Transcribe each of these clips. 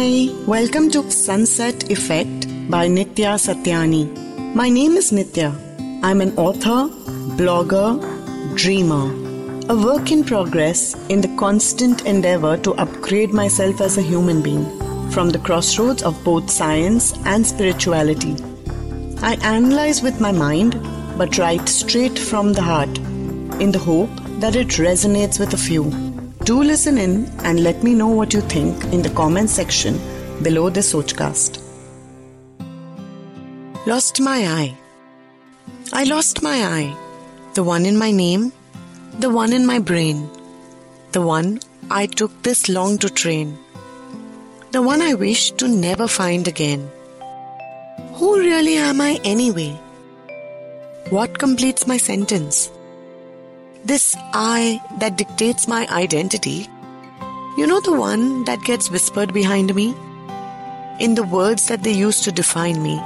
Hi, welcome to Sunset Effect by Nitya Satyani. My name is Nitya. I'm an author, blogger, dreamer, a work in progress in the constant endeavor to upgrade myself as a human being from the crossroads of both science and spirituality. I analyze with my mind but write straight from the heart in the hope that it resonates with a few. Do listen in and let me know what you think in the comment section below this Sochcast. Lost my eye. I lost my I. The one in my name, the one in my brain, the one I took this long to train, the one I wish to never find again. Who really am I anyway? What completes my sentence? This I that dictates my identity, you know the one that gets whispered behind me? In the words that they use to define me.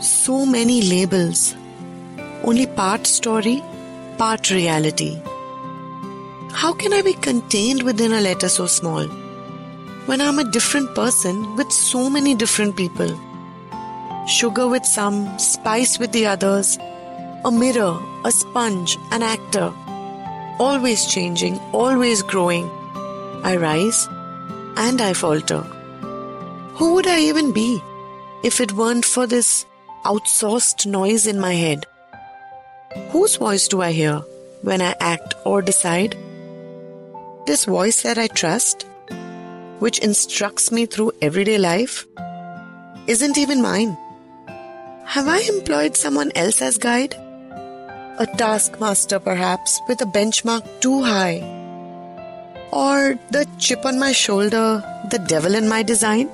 So many labels. Only part story, part reality. How can I be contained within a letter so small? When I'm a different person with so many different people. Sugar with some, spice with the others, a mirror, a sponge, an actor. Always changing, always growing. I rise and I falter. Who would I even be if it weren't for this outsourced noise in my head? Whose voice do I hear when I act or decide? This voice that I trust, which instructs me through everyday life, isn't even mine. Have I employed someone else as guide? A taskmaster, perhaps, with a benchmark too high? Or the chip on my shoulder, the devil in my design?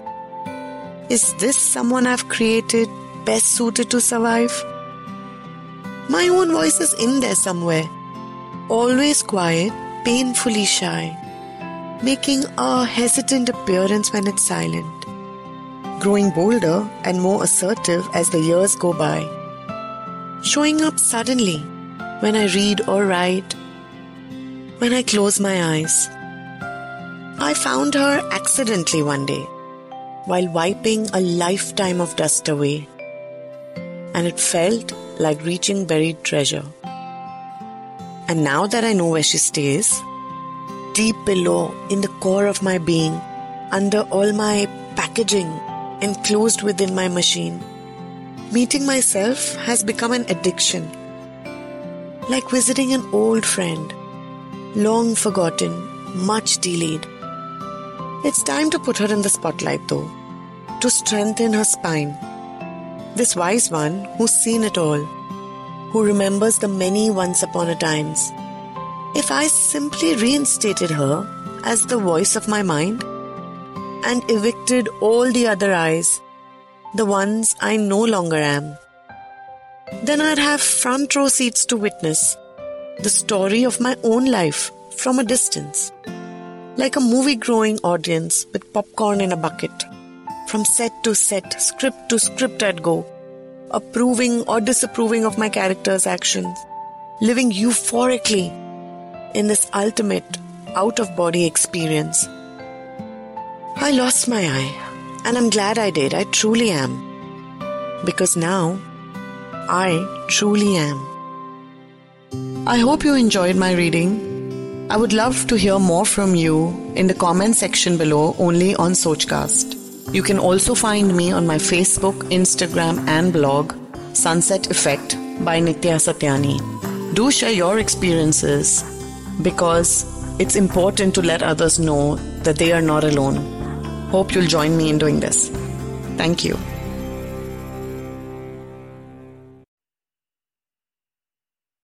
Is this someone I've created best suited to survive? My own voice is in there somewhere, always quiet, painfully shy, making a hesitant appearance when it's silent, growing bolder and more assertive as the years go by showing up suddenly when I read or write, when I close my eyes. I found her accidentally one day while wiping a lifetime of dust away, and it felt like reaching buried treasure. And now that I know where she stays, deep below in the core of my being, under all my packaging enclosed within my machine, Meeting myself has become an addiction. Like visiting an old friend, long forgotten, much delayed. It's time to put her in the spotlight though, to strengthen her spine. This wise one who's seen it all, who remembers the many once upon a times. If I simply reinstated her as the voice of my mind and evicted all the other I's the ones I no longer am. Then I'd have front row seats to witness the story of my own life from a distance. Like a movie growing audience with popcorn in a bucket. From set to set, script to script I'd go, approving or disapproving of my character's actions, living euphorically in this ultimate out of body experience. I lost my I and I'm glad I did. I truly am. Because now, I truly am. I hope you enjoyed my reading. I would love to hear more from you in the comment section below only on Sochcast. You can also find me on my Facebook, Instagram, and blog, Sunset Effect by Nitya Satyani. Do share your experiences because it's important to let others know that they are not alone. Hope you'll join me in doing this. Thank you.